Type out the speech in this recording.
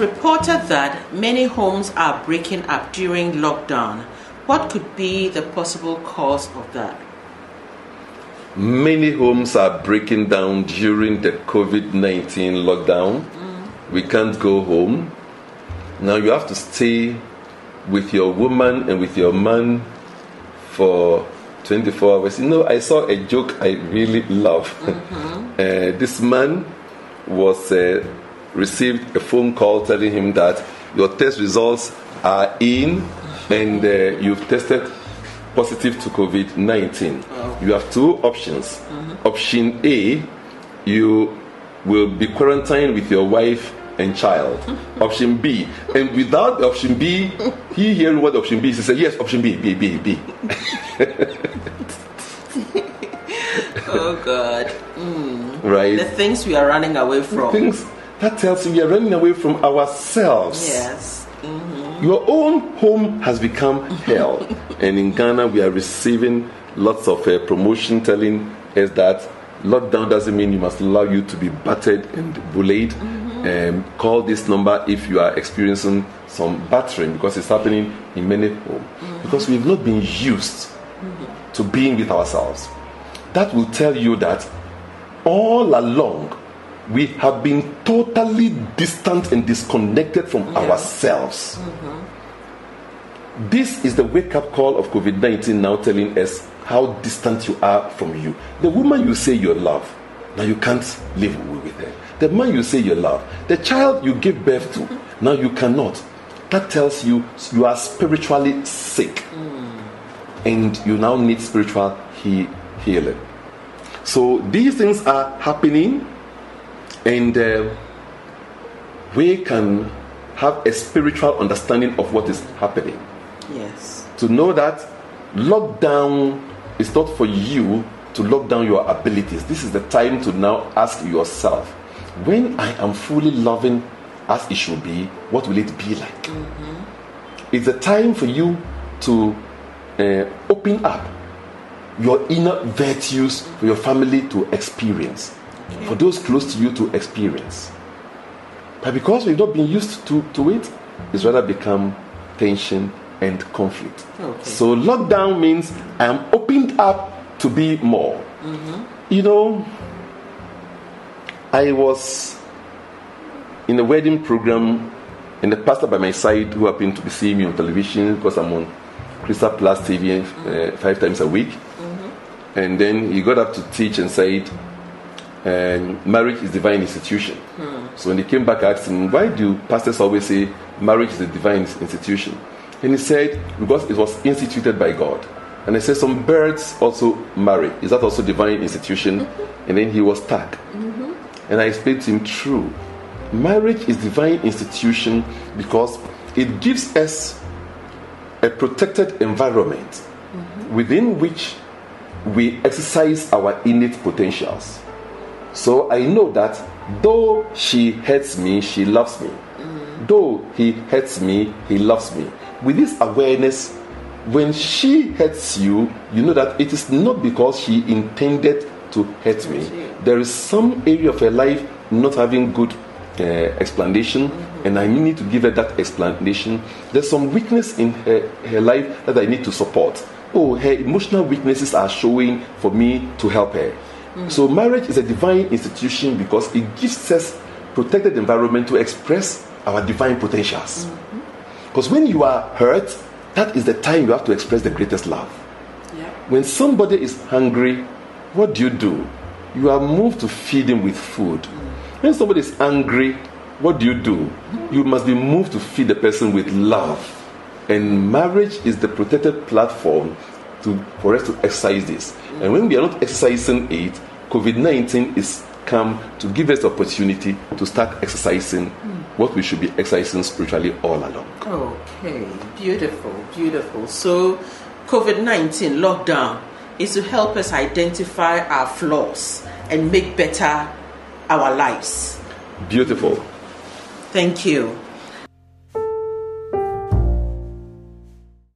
reported that many homes are breaking up during lockdown. What could be the possible cause of that? Many homes are breaking down during the COVID 19 lockdown. We can't go home. Now you have to stay with your woman and with your man for 24 hours. You know, I saw a joke I really love. uh, this man was uh, received a phone call telling him that your test results are in and uh, you've tested positive to COVID 19. You have two options. Option A, you will be quarantined with your wife and child. option B, and without option B, he hearing what option B is, he said, Yes, option B, B, B, B. Oh, God. Right? The things we are running away from. Things that tells you we are running away from ourselves. Yes. Your own home has become hell. and in Ghana, we are receiving lots of uh, promotion telling us that lockdown doesn't mean you must allow you to be battered and bullied. Um, call this number if you are experiencing some battering because it's happening in many homes. Because we've not been used to being with ourselves. That will tell you that all along we have been totally distant and disconnected from ourselves. Mm-hmm. This is the wake up call of COVID 19 now telling us how distant you are from you. The woman you say you love, now you can't live with her. The man you say you love, the child you give birth to, now you cannot. That tells you you are spiritually sick mm. and you now need spiritual he- healing. So these things are happening, and uh, we can have a spiritual understanding of what is happening. Yes. To know that lockdown is not for you to lock down your abilities. This is the time to now ask yourself when I am fully loving as it should be, what will it be like? It's a time for you to uh, open up your inner virtues for your family to experience, for those close to you to experience. But because we've not been used to, to it, it's rather become tension and conflict. Okay. So lockdown means I'm opened up to be more. You know, I was in a wedding program, and the pastor by my side, who happened to be seeing me on television because I'm on Crystal Plus TV uh, five times a week, and then he got up to teach and said, and marriage is divine institution. So when he came back, I asked him, why do pastors always say marriage is a divine institution? And he said, because it was instituted by God. And I said, some birds also marry. Is that also divine institution? And then he was stuck. Mm-hmm. And I explained to him, true. Marriage is divine institution because it gives us a protected environment mm-hmm. within which we exercise our innate potentials. So I know that though she hates me, she loves me. Though he hates me, he loves me. With this awareness, when she hates you, you know that it is not because she intended to hate me. There is some area of her life not having good uh, explanation, and I need to give her that explanation. There's some weakness in her, her life that I need to support. Oh, her emotional weaknesses are showing for me to help her. Mm. So marriage is a divine institution because it gives us protected environment to express our divine potentials. Mm-hmm. Because when you are hurt, that is the time you have to express the greatest love. Yeah. When somebody is hungry, what do you do? You are moved to feed him with food. Mm. When somebody is angry, what do you do? Mm-hmm. You must be moved to feed the person with love. And marriage is the protected platform to, for us to exercise this. And when we are not exercising it, COVID 19 is come to give us the opportunity to start exercising what we should be exercising spiritually all along. Okay, beautiful, beautiful. So, COVID 19 lockdown is to help us identify our flaws and make better our lives. Beautiful. Thank you.